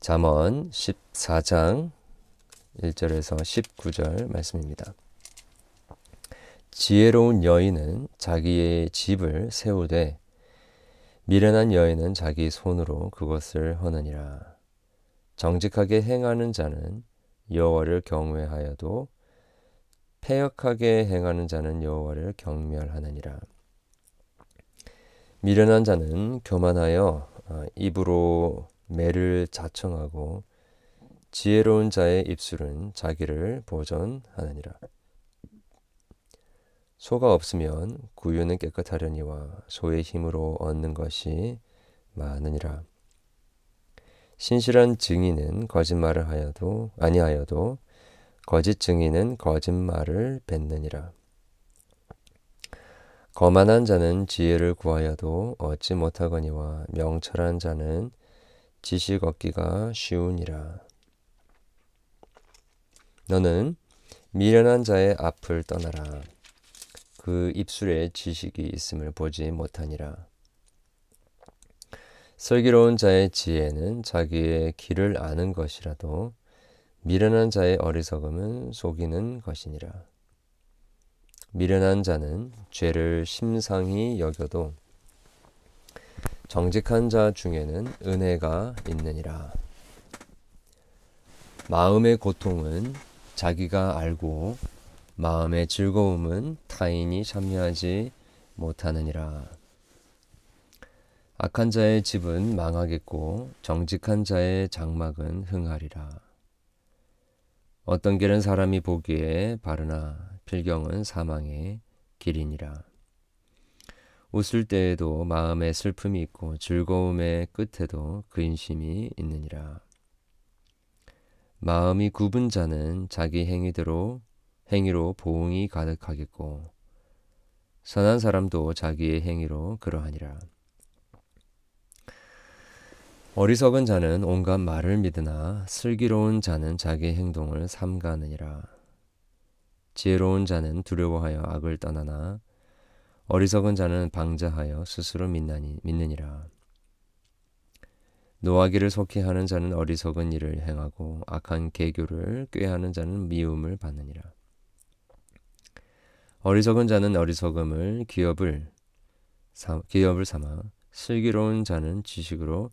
잠언 14장 1절에서 19절 말씀입니다. 지혜로운 여인은 자기의 집을 세우되 미련한 여인은 자기 손으로 그것을 허느니라. 정직하게 행하는 자는 여호와를 경외하여도 패역하게 행하는 자는 여호와를 경멸하느니라. 미련한 자는 교만하여 어, 입으로 매를 자청하고 지혜로운 자의 입술은 자기를 보존하느니라. 소가 없으면 구유는 깨끗하려니와 소의 힘으로 얻는 것이 많으니라. 신실한 증인은 거짓말을 하여도 아니하여도 거짓 증인은 거짓말을 뱉느니라. 거만한 자는 지혜를 구하여도 얻지 못하거니와 명철한 자는 지식 얻기가 쉬우니라. 너는 미련한 자의 앞을 떠나라. 그 입술에 지식이 있음을 보지 못하니라. 슬기로운 자의 지혜는 자기의 길을 아는 것이라도 미련한 자의 어리석음은 속이는 것이니라. 미련한 자는 죄를 심상히 여겨도 정직한 자 중에는 은혜가 있느니라. 마음의 고통은 자기가 알고 마음의 즐거움은 타인이 참여하지 못하느니라. 악한 자의 집은 망하겠고 정직한 자의 장막은 흥하리라. 어떤 길은 사람이 보기에 바르나 필경은 사망의 길이니라. 웃을 때에도 마음에 슬픔이 있고 즐거움의 끝에도 근심이 있느니라. 마음이 굽은 자는 자기 행위대로 행위로 보응이 가득하겠고 선한 사람도 자기의 행위로 그러하니라. 어리석은 자는 온갖 말을 믿으나 슬기로운 자는 자기 행동을 삼가느니라. 지혜로운 자는 두려워하여 악을 떠나나 어리석은 자는 방자하여 스스로 믿나니, 믿느니라. 노하기를 속히 하는 자는 어리석은 일을 행하고 악한 계교를 꾀하는 자는 미움을 받느니라. 어리석은 자는 어리석음을 기업을 사, 기업을 삼아 슬기로운 자는 지식으로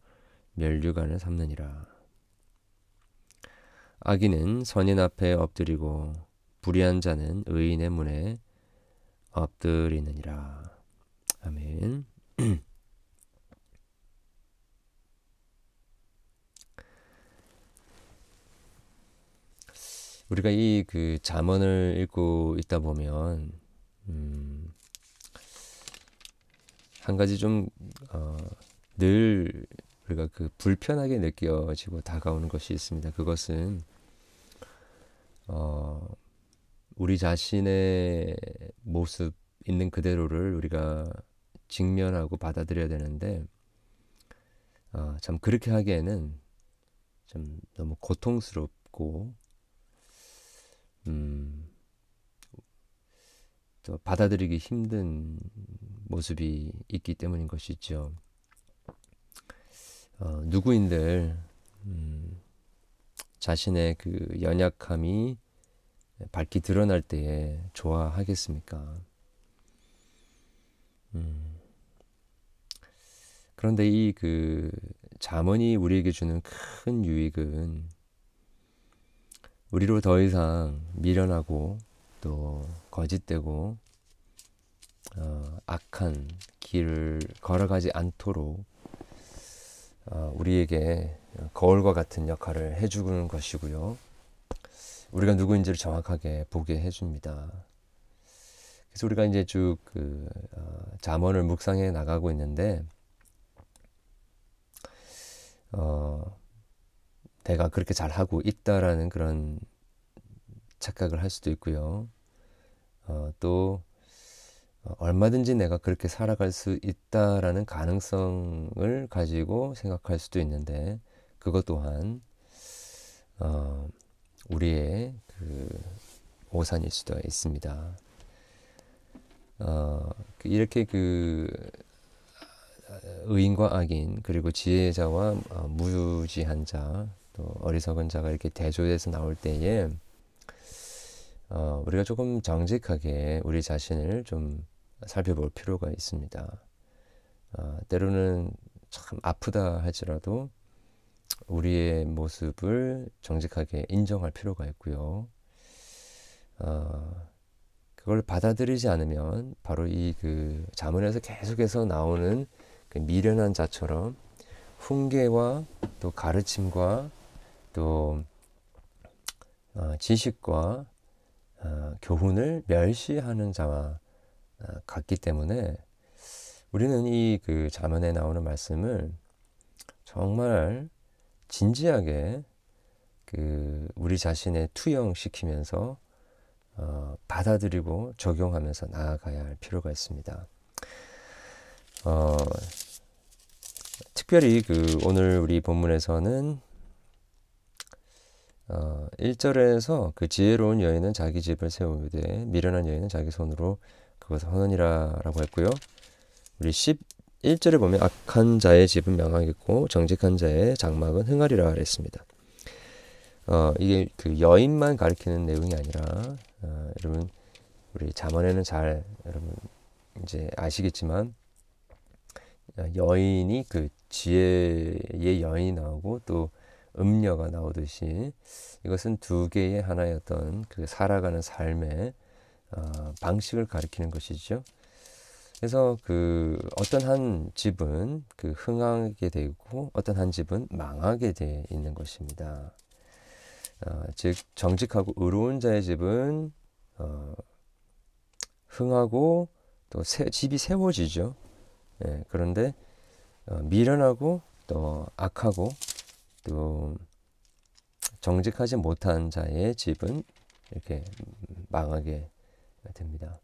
멸류관을 삼느니라. 악인은 선인 앞에 엎드리고 불의한 자는 의인의 문에 엎드리느니라. 아멘. 우리가 이 그 잠언을 읽고 있다 보면 음, 한 가지 좀늘 어, 우리가 그 불편하게 느껴지고 다가오는 것이 있습니다. 그것은 어, 우리 자신의 모습 있는 그대로를 우리가 직면하고 받아들여야 되는데 어, 참 그렇게 하기에는 좀 너무 고통스럽고 음, 또 받아들이기 힘든 모습이 있기 때문인 것이죠. 어, 누구인들 음, 자신의 그 연약함이 밝히 드러날 때에 좋아하겠습니까? 음, 그런데 이그 자문이 우리에게 주는 큰 유익은 우리로 더 이상 미련하고 또 거짓되고 어, 악한 길을 걸어가지 않도록 어, 우리에게 거울과 같은 역할을 해주는 것이고요. 우리가 누구인지를 정확하게 보게 해줍니다. 그래서 우리가 이제 쭉 그 어, 잠언을 묵상해 나가고 있는데 어, 내가 그렇게 잘 하고 있다라는 그런 착각을 할 수도 있고요. 어, 또 어, 얼마든지 내가 그렇게 살아갈 수 있다라는 가능성을 가지고 생각할 수도 있는데 그것 또한 어, 우리의 그 오산일 수도 있습니다. 어, 그 이렇게 그 의인과 악인 그리고 지혜자와 어, 무지한 자 또 어리석은 자가 이렇게 대조해서 나올 때에 어, 우리가 조금 정직하게 우리 자신을 좀 살펴볼 필요가 있습니다. 어, 때로는 참 아프다 할지라도 우리의 모습을 정직하게 인정할 필요가 있고요. 어, 그걸 받아들이지 않으면 바로 이 그 자문에서 계속해서 나오는 그 미련한 자처럼 훈계와 또 가르침과 또 어, 지식과 어, 교훈을 멸시하는 자와 어, 같기 때문에 우리는 이 그 자문에 나오는 말씀을 정말 진지하게 그 우리 자신에 투영시키면서 어, 받아들이고 적용하면서 나아가야 할 필요가 있습니다. 어, 특별히 그 오늘 우리 본문에서는 어, 1절에서 그 지혜로운 여인은 자기 집을 세우되 미련한 여인은 자기 손으로 그것을 하느니라 라고 했고요. 우리 11절에 보면 악한 자의 집은 명하겠고 정직한 자의 장막은 흥하리라 그랬습니다. 어, 이게 그 여인만 가리키는 내용이 아니라 어, 여러분 우리 잠언에는 잘 여러분 이제 아시겠지만 어, 여인이 그 지혜의 여인이 나오고 또 음녀가 나오듯이 이것은 두 개의 하나의 어떤 그 살아가는 삶의 어, 방식을 가리키는 것이죠. 그래서 그 어떤 한 집은 그 흥하게 되고 어떤 한 집은 망하게 돼 있는 것입니다. 어, 즉 정직하고 의로운 자의 집은 어, 흥하고 또 세, 집이 세워지죠. 예, 그런데 어, 미련하고 또 악하고 또 정직하지 못한 자의 집은 이렇게 망하게 됩니다.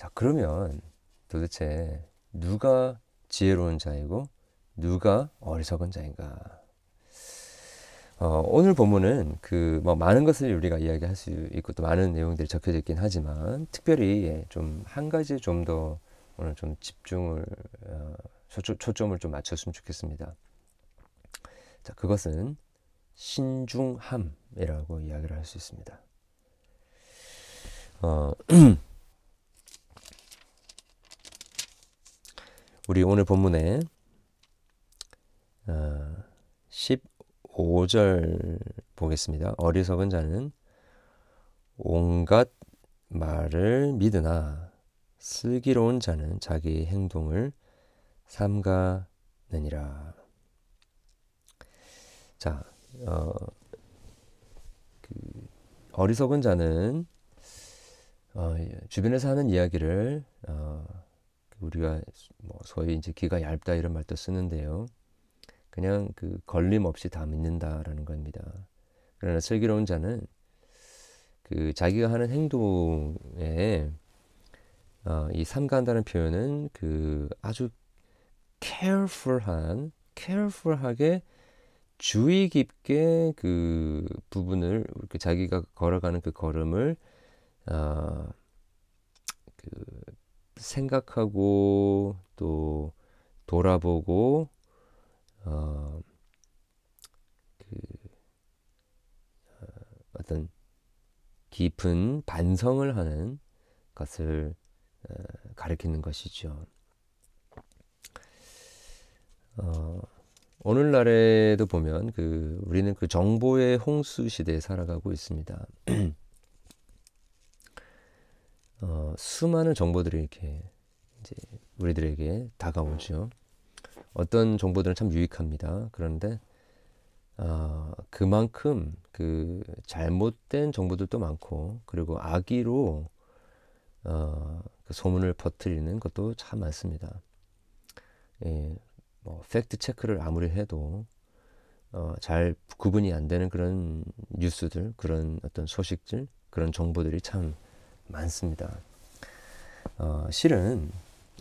자, 그러면 도대체 누가 지혜로운 자이고 누가 어리석은 자인가? 어, 오늘 본문은 그 뭐 많은 것을 우리가 이야기할 수 있고 또 많은 내용들이 적혀져 있긴 하지만 특별히 좀 한 가지 좀 더 오늘 좀 집중을 어, 초점, 초점을 좀 맞췄으면 좋겠습니다. 자, 그것은 신중함이라고 이야기를 할 수 있습니다. 어, 우리 오늘 본문에 어, 5절 보겠습니다. 어리석은 자는 온갖 말을 믿으나 슬기로운 자는 자기 행동을 삼가느니라. 자, 어, 그 어리석은 자는 어, 주변에서 하는 이야기를 어, 우리가 뭐 소위 이제 귀가 얇다 이런 말도 쓰는데요. 그냥 그 걸림 없이 다 믿는다라는 겁니다. 그러나 슬기로운 자는 그 자기가 하는 행동에 어, 이 삼가한다는 표현은 그 아주 careful한, careful하게 주의 깊게 그 부분을 그 자기가 걸어가는 그 걸음을 어, 그 생각하고 또 돌아보고 어, 그 어, 어떤 깊은 반성을 하는 것을 어, 가리키는 것이죠. 어, 오늘날에도 보면 그 우리는 그 정보의 홍수 시대에 살아가고 있습니다. 어, 수많은 정보들이 이렇게 이제 우리들에게 다가오죠. 어떤 정보들은 참 유익합니다. 그런데 어, 그만큼 그 잘못된 정보들도 많고 그리고 악의로 어, 그 소문을 퍼뜨리는 것도 참 많습니다. 예, 뭐 팩트 체크를 아무리 해도 어, 잘 구분이 안 되는 그런 뉴스들, 그런 어떤 소식들, 그런 정보들이 참 많습니다. 어, 실은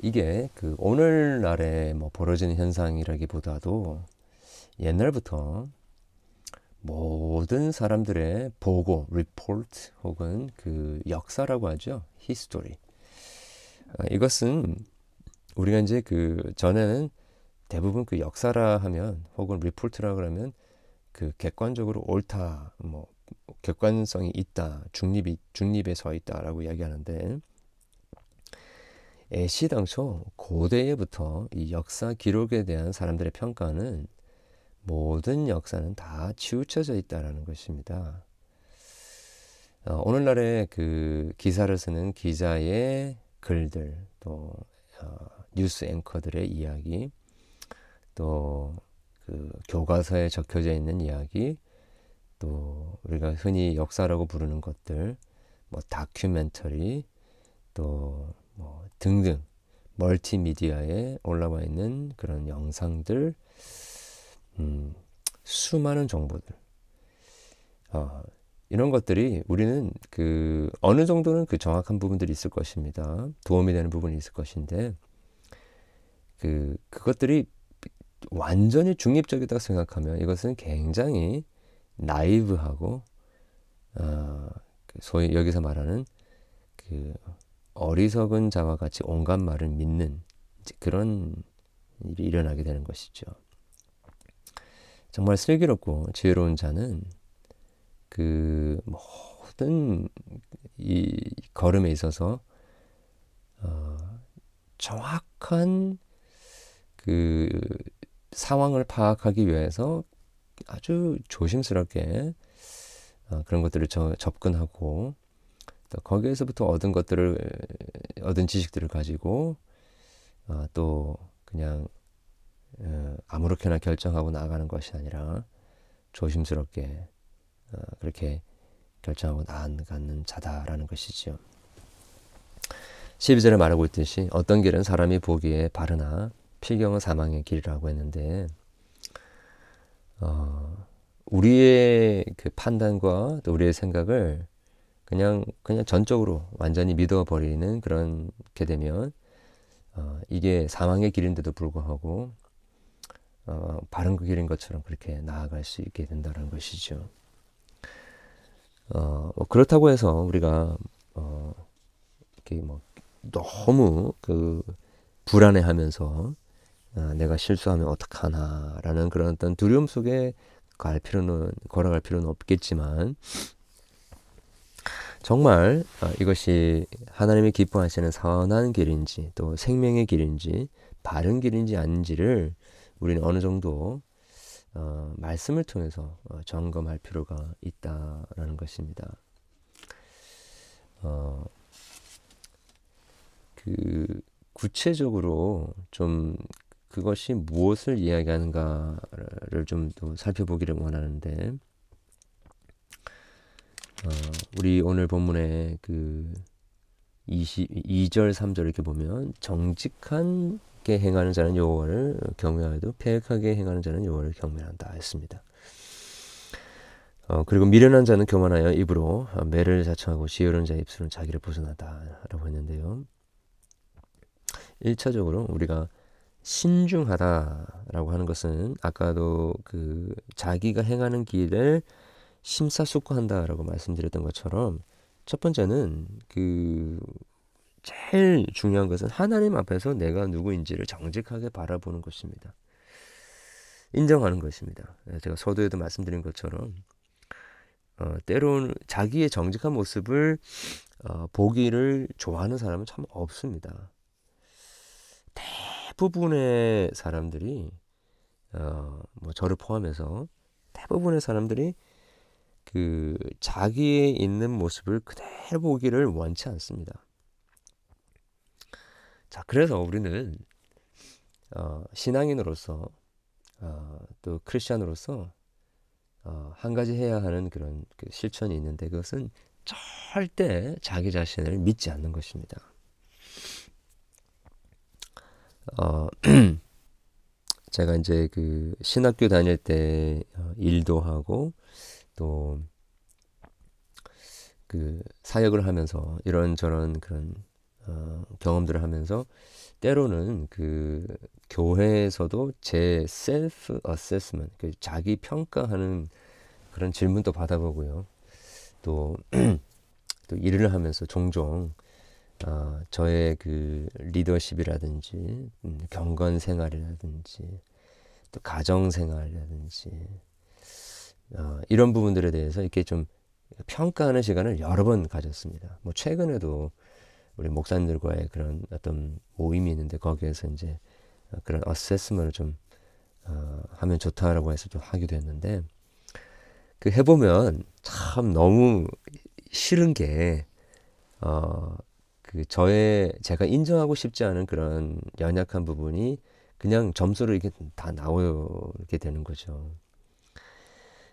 이게 그 오늘날에 뭐 벌어지는 현상이라기보다도 옛날부터 모든 사람들의 보고, 리포트 혹은 그 역사라고 하죠. history. 어, 이것은 우리가 이제 그 전에는 대부분 그 역사라 하면 혹은 리포트라 그러면 그 객관적으로 옳다 뭐 객관성이 있다 중립이 중립에 서 있다라고 이야기하는데 애시 당초 고대에부터 이 역사 기록에 대한 사람들의 평가는 모든 역사는 다 치우쳐져 있다라는 것입니다. 어, 오늘날의 그 기사를 쓰는 기자의 글들 또 어, 뉴스 앵커들의 이야기 또 그 교과서에 적혀져 있는 이야기 또 우리가 흔히 역사라고 부르는 것들 뭐 다큐멘터리 또 뭐 등등 멀티미디어에 올라와 있는 그런 영상들 음, 수많은 정보들 어, 이런 것들이 우리는 그 어느 정도는 그 정확한 부분들이 있을 것입니다. 도움이 되는 부분이 있을 것인데 그 그것들이 완전히 중립적이다고 생각하면 이것은 굉장히 나이브하고 어, 그 소위 여기서 말하는 그 어리석은 자와 같이 온갖 말을 믿는 그런 일이 일어나게 되는 것이죠. 정말 슬기롭고 지혜로운 자는 그 모든 이 걸음에 있어서 어, 정확한 그 상황을 파악하기 위해서 아주 조심스럽게 어, 그런 것들을 저, 접근하고 또 거기에서부터 얻은 것들을 얻은 지식들을 가지고 어, 또 그냥 어, 아무렇게나 결정하고 나가는 것이 아니라 조심스럽게 어, 그렇게 결정하고 나아가는 자다라는 것이지요. 12절에 말하고 있듯이 어떤 길은 사람이 보기에 바르나 필경은 사망의 길이라고 했는데 어, 우리의 그 판단과 또 우리의 생각을 그냥 그냥 전적으로 완전히 믿어버리는 그런 게 되면 어, 이게 사망의 길인데도 불구하고 어, 바른 그 길인 것처럼 그렇게 나아갈 수 있게 된다는 것이죠. 어, 뭐 그렇다고 해서 우리가 어, 이렇게 뭐 너무 그 불안해하면서 아, 내가 실수하면 어떡하나라는 그런 어떤 두려움 속에 갈 필요는 걸어갈 필요는 없겠지만 정말 아, 이것이 하나님이 기뻐하시는 선한 길인지 또 생명의 길인지 바른 길인지 아닌지를 우리는 어느 정도 어, 말씀을 통해서 어, 점검할 필요가 있다라는 것입니다. 어, 그 구체적으로 좀 그것이 무엇을 이야기하는가를 좀 더 살펴보기를 원하는데 어, 우리 오늘 본문의 그 22절 3절 이렇게 보면 정직한 게 행하는 자는 여호와를 경외하여도 폐역하게 행하는 자는 여호와를 경외한다 했습니다. 어, 그리고 미련한 자는 교만하여 입으로 매를 자청하고 지혜로운 자의 입술은 자기를 벗어나다라고 했는데요. 1차적으로 우리가 신중하다라고 하는 것은 아까도 그 자기가 행하는 길을 심사숙고한다라고 말씀드렸던 것처럼 첫 번째는 그 제일 중요한 것은 하나님 앞에서 내가 누구인지를 정직하게 바라보는 것입니다. 인정하는 것입니다. 예, 제가 서두에도 말씀드린 것처럼 어, 때로는 자기의 정직한 모습을 어, 보기를 좋아하는 사람은 참 없습니다. 대부분의 사람들이 어, 뭐 저를 포함해서 대부분의 사람들이 그 자기의 있는 모습을 그대로 보기를 원치 않습니다. 자, 그래서 우리는 어, 신앙인으로서 어, 또 크리스천으로서 어, 한 가지 해야 하는 그런 그 실천이 있는데 그것은 절대 자기 자신을 믿지 않는 것입니다. 어, 제가 이제 그 신학교 다닐 때 어, 일도 하고 또 그 사역을 하면서 이런저런 그런 어, 경험들을 하면서 때로는 그 교회에서도 제 셀프 어세스먼트, 그 자기 평가하는 그런 질문도 받아보고요. 또, 또 일을 하면서 종종 어, 저의 그 리더십이라든지 음, 경건 생활이라든지 또 가정 생활이라든지 어, 이런 부분들에 대해서 이렇게 좀 평가하는 시간을 여러 번 가졌습니다. 뭐 최근에도 우리 목사님들과의 그런 어떤 모임이 있는데 거기에서 이제 그런 어세스먼을 좀 어, 하면 좋다라고 해서 좀 하기도 했는데 그 해보면 참 너무 싫은 게 어, 그 저의 제가 인정하고 싶지 않은 그런 연약한 부분이 그냥 점수로 이렇게 다 나오게 되는 거죠.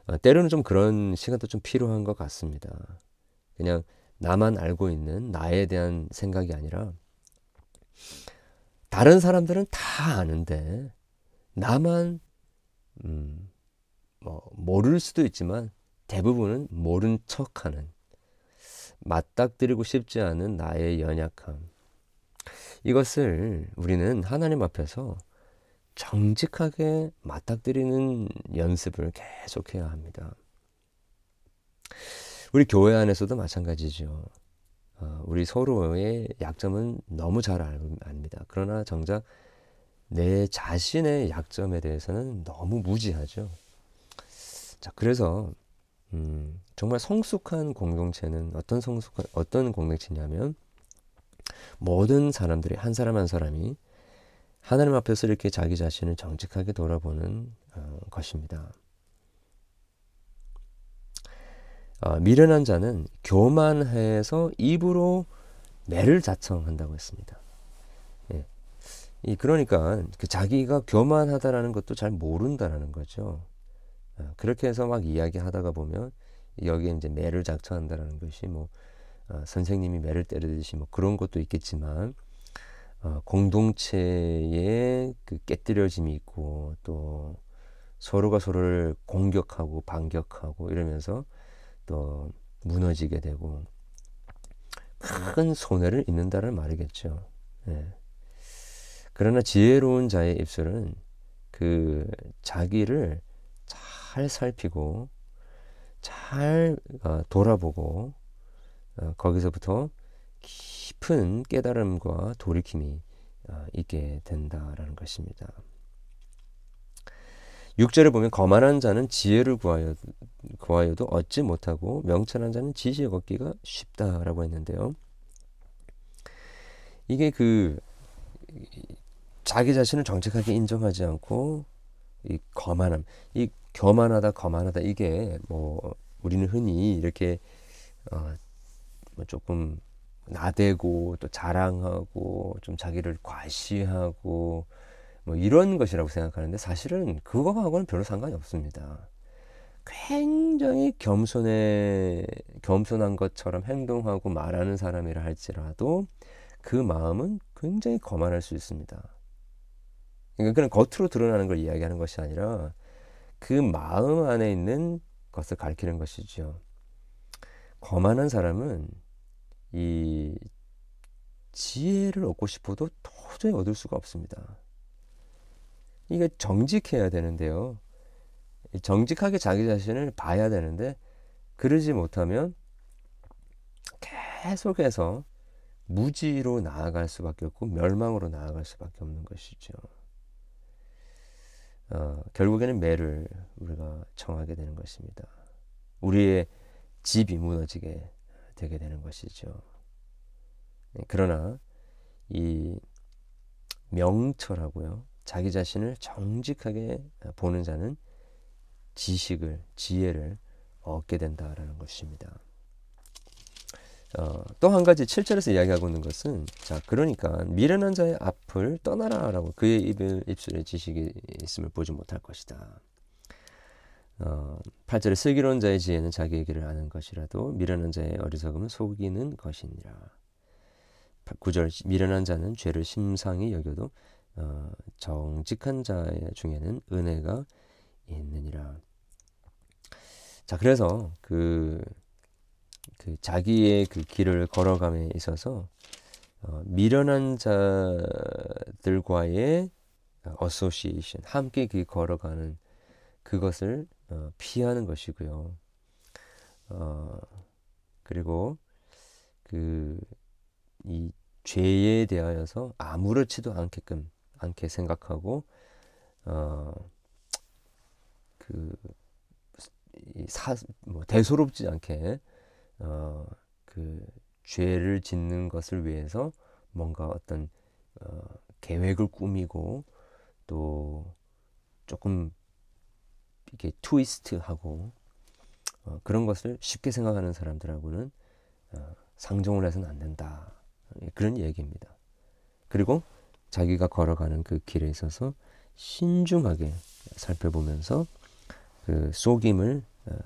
어, 때로는 좀 그런 시간도 좀 필요한 것 같습니다. 그냥 나만 알고 있는 나에 대한 생각이 아니라 다른 사람들은 다 아는데 나만 음, 뭐 모를 수도 있지만 대부분은 모른 척하는 맞닥뜨리고 싶지 않은 나의 연약함 이것을 우리는 하나님 앞에서 정직하게 맞닥뜨리는 연습을 계속해야 합니다. 우리 교회 안에서도 마찬가지죠. 어, 우리 서로의 약점은 너무 잘 압니다. 그러나 정작 내 자신의 약점에 대해서는 너무 무지하죠. 자, 그래서 음, 정말 성숙한 공동체는 어떤 성숙한 어떤 공동체냐면 모든 사람들이 한 사람 한 사람이 하나님 앞에서 이렇게 자기 자신을 정직하게 돌아보는 어, 것입니다. 어, 미련한 자는 교만해서 입으로 매를 자청한다고 했습니다. 예. 이 그러니까 그 자기가 교만하다라는 것도 잘 모른다라는 거죠. 어, 그렇게 해서 막 이야기하다가 보면 여기에 이제 매를 작성한다라는 것이 뭐 어, 선생님이 매를 때리듯이 뭐 그런 것도 있겠지만 어, 공동체에 그 깨뜨려짐이 있고 또 서로가 서로를 공격하고 반격하고 이러면서 또 무너지게 되고 큰 손해를 입는다는 말이겠죠. 예. 그러나 지혜로운 자의 입술은 그 자기를 잘 살피고 잘 어, 돌아보고 어, 거기서부터 깊은 깨달음과 돌이킴이 어, 있게 된다라는 것입니다. 6절에 보면 거만한 자는 지혜를 구하여, 구하여도 얻지 못하고 명철한 자는 지식을 얻기가 쉽다라고 했는데요. 이게 그 자기 자신을 정직하게 인정하지 않고 이 거만함, 이 교만하다, 거만하다 이게 뭐 우리는 흔히 이렇게 어, 뭐 조금 나대고 또 자랑하고 좀 자기를 과시하고 뭐 이런 것이라고 생각하는데 사실은 그거하고는 별로 상관이 없습니다. 굉장히 겸손해 겸손한 것처럼 행동하고 말하는 사람이라 할지라도 그 마음은 굉장히 거만할 수 있습니다. 그러니까 그냥 겉으로 드러나는 걸 이야기하는 것이 아니라 그 마음 안에 있는 것을 가리키는 것이죠. 거만한 사람은 이 지혜를 얻고 싶어도 도저히 얻을 수가 없습니다. 이게 정직해야 되는데요. 정직하게 자기 자신을 봐야 되는데 그러지 못하면 계속해서 무지로 나아갈 수밖에 없고 멸망으로 나아갈 수밖에 없는 것이죠. 어, 결국에는 매를 우리가 청하게 되는 것입니다. 우리의 집이 무너지게 되게 되는 것이죠. 네, 그러나 이 명철하고요, 자기 자신을 정직하게 보는 자는 지식을, 지혜를 얻게 된다라는 것입니다. 어, 또 한 가지 7절에서 이야기하고 있는 것은 자 그러니까 미련한 자의 앞을 떠나라라고 그의 입을 입술에 지식이 있음을 보지 못할 것이다. 어, 8절에 슬기로운 자의 지혜는 자기의 길을 아는 것이라도 미련한 자의 어리석음은 속이는 것이니라. 9절 미련한 자는 죄를 심상히 여겨도 어, 정직한 자 중에는 은혜가 있느니라. 자 그래서 그 그 자기의 그 길을 걸어감에 있어서 어, 미련한 자들과의 association 함께 그 걸어가는 그것을 어, 피하는 것이고요. 어, 그리고 그 이 죄에 대하여서 아무렇지도 않게끔 않게 생각하고 어 그 사, 뭐 대소롭지 않게 어, 그 죄를 짓는 것을 위해서 뭔가 어떤 어, 계획을 꾸미고 또 조금 이게 트위스트하고 어, 그런 것을 쉽게 생각하는 사람들하고는 어, 상종을 해서는 안 된다 그런 얘기입니다. 그리고 자기가 걸어가는 그 길에 있어서 신중하게 살펴보면서 그 속임을 어,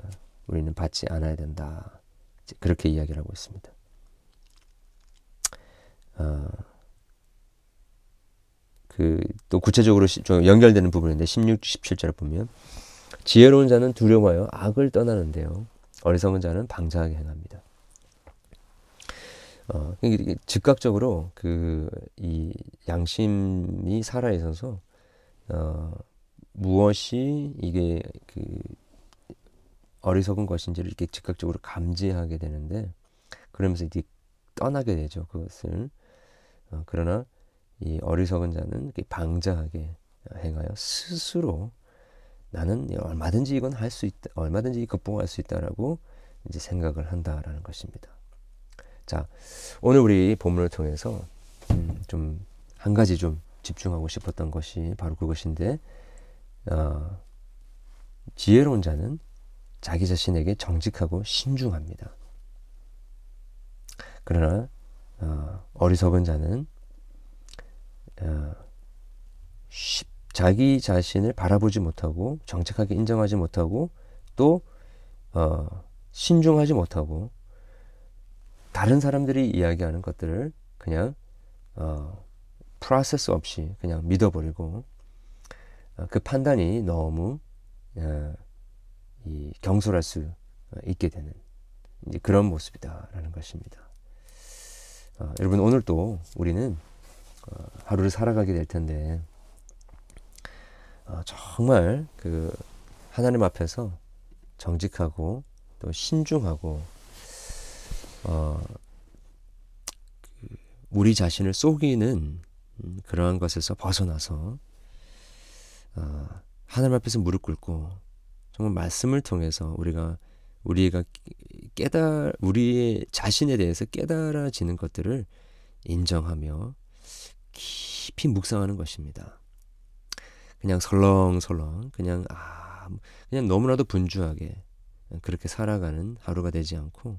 우리는 받지 않아야 된다. 그렇게 이야기를 하고 있습니다. 어, 그또 구체적으로 좀 연결되는 부분인데 16, 17절을 보면 지혜로운 자는 두려워하여 악을 떠나는데요. 어리석은 자는 방자하게 행합니다. 어, 즉각적으로 그 이 양심이 살아 있어서 어, 무엇이 이게 그 어리석은 것인지를 이렇게 즉각적으로 감지하게 되는데 그러면서 이제 떠나게 되죠 그것을 어, 그러나 이 어리석은 자는 방자하게 행하여 스스로 나는 얼마든지 이건 할 수 있다 얼마든지 극복할 수 있다라고 이제 생각을 한다라는 것입니다. 자 오늘 우리 본문을 통해서 음, 좀한 가지 좀 집중하고 싶었던 것이 바로 그것인데 어, 지혜로운 자는 자기 자신에게 정직하고 신중합니다. 그러나 어, 어리석은 자는 어, 쉽, 자기 자신을 바라보지 못하고 정직하게 인정하지 못하고 또 어, 신중하지 못하고 다른 사람들이 이야기하는 것들을 그냥 어, 프로세스 없이 그냥 믿어버리고 어, 그 판단이 너무 어, 이 경솔할 수 있게 되는 이제 그런 모습이다라는 것입니다. 어, 여러분 오늘 또 우리는 어, 하루를 살아가게 될 텐데 어, 정말 그 하나님 앞에서 정직하고 또 신중하고 어, 그 우리 자신을 속이는 음, 그러한 것에서 벗어나서 어, 하나님 앞에서 무릎 꿇고 정말 말씀을 통해서 우리가 우리가 깨달 우리의 자신에 대해서 깨달아지는 것들을 인정하며 깊이 묵상하는 것입니다. 그냥 설렁설렁 그냥 아 그냥 너무나도 분주하게 그렇게 살아가는 하루가 되지 않고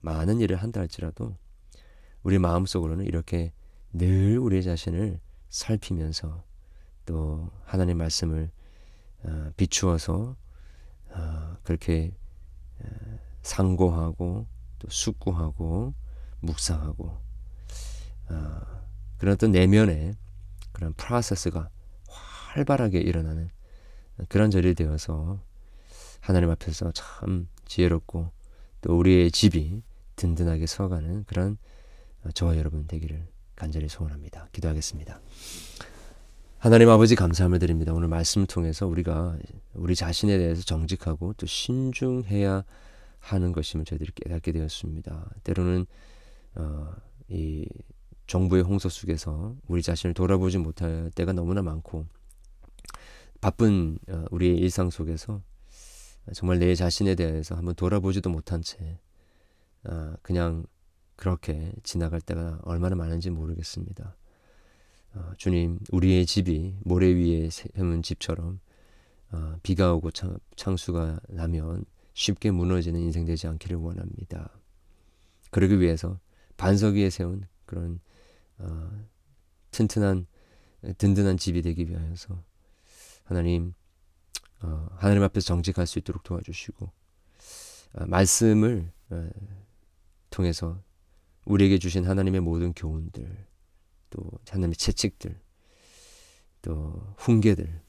많은 일을 한다 할지라도 우리 마음속으로는 이렇게 늘 우리 자신을 살피면서 또 하나님 말씀을 어, 비추어서 어, 그렇게 어, 상고하고 또 숙고하고 묵상하고 어, 그런 어떤 내면의 그런 프로세스가 활발하게 일어나는 그런 절이 되어서 하나님 앞에서 참 지혜롭고 또 우리의 집이 든든하게 서가는 그런 저와 여러분 되기를 간절히 소원합니다. 기도하겠습니다. 하나님 아버지 감사함을 드립니다. 오늘 말씀을 통해서 우리가 우리 자신에 대해서 정직하고 또 신중해야 하는 것임을 저희들이 깨닫게 되었습니다. 때로는 어, 이 정부의 홍수 속에서 우리 자신을 돌아보지 못할 때가 너무나 많고 바쁜 어, 우리의 일상 속에서 정말 내 자신에 대해서 한번 돌아보지도 못한 채 어, 그냥 그렇게 지나갈 때가 얼마나 많은지 모르겠습니다. 어, 주님, 우리의 집이 모래 위에 세운 집처럼 어, 비가 오고 창, 창수가 나면 쉽게 무너지는 인생 되지 않기를 원합니다. 그러기 위해서 반석 위에 세운 그런 어, 튼튼한 든든한 집이 되기 위하여서 하나님 어, 하나님 앞에서 정직할 수 있도록 도와주시고 어, 말씀을 어, 통해서 우리에게 주신 하나님의 모든 교훈들 또 하나님의 채찍들 또 훈계들.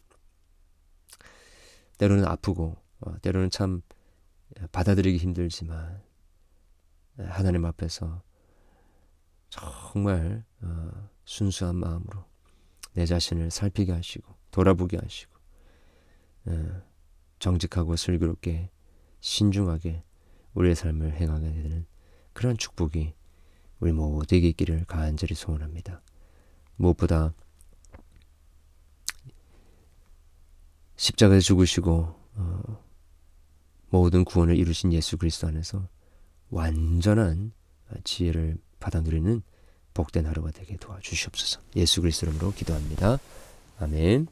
때로는 아프고 어, 때로는 참 받아들이기 힘들지만 하나님 앞에서 정말 어, 순수한 마음으로 내 자신을 살피게 하시고 돌아보게 하시고 어, 정직하고 슬기롭게 신중하게 우리의 삶을 행하게 되는 그런 축복이 우리 모두에게 있기를 간절히 소원합니다. 무엇보다 십자가에 죽으시고 어, 모든 구원을 이루신 예수 그리스도 안에서 완전한 지혜를 받아 누리는 복된 하루가 되게 도와주시옵소서. 예수 그리스도 이름으로 기도합니다. 아멘.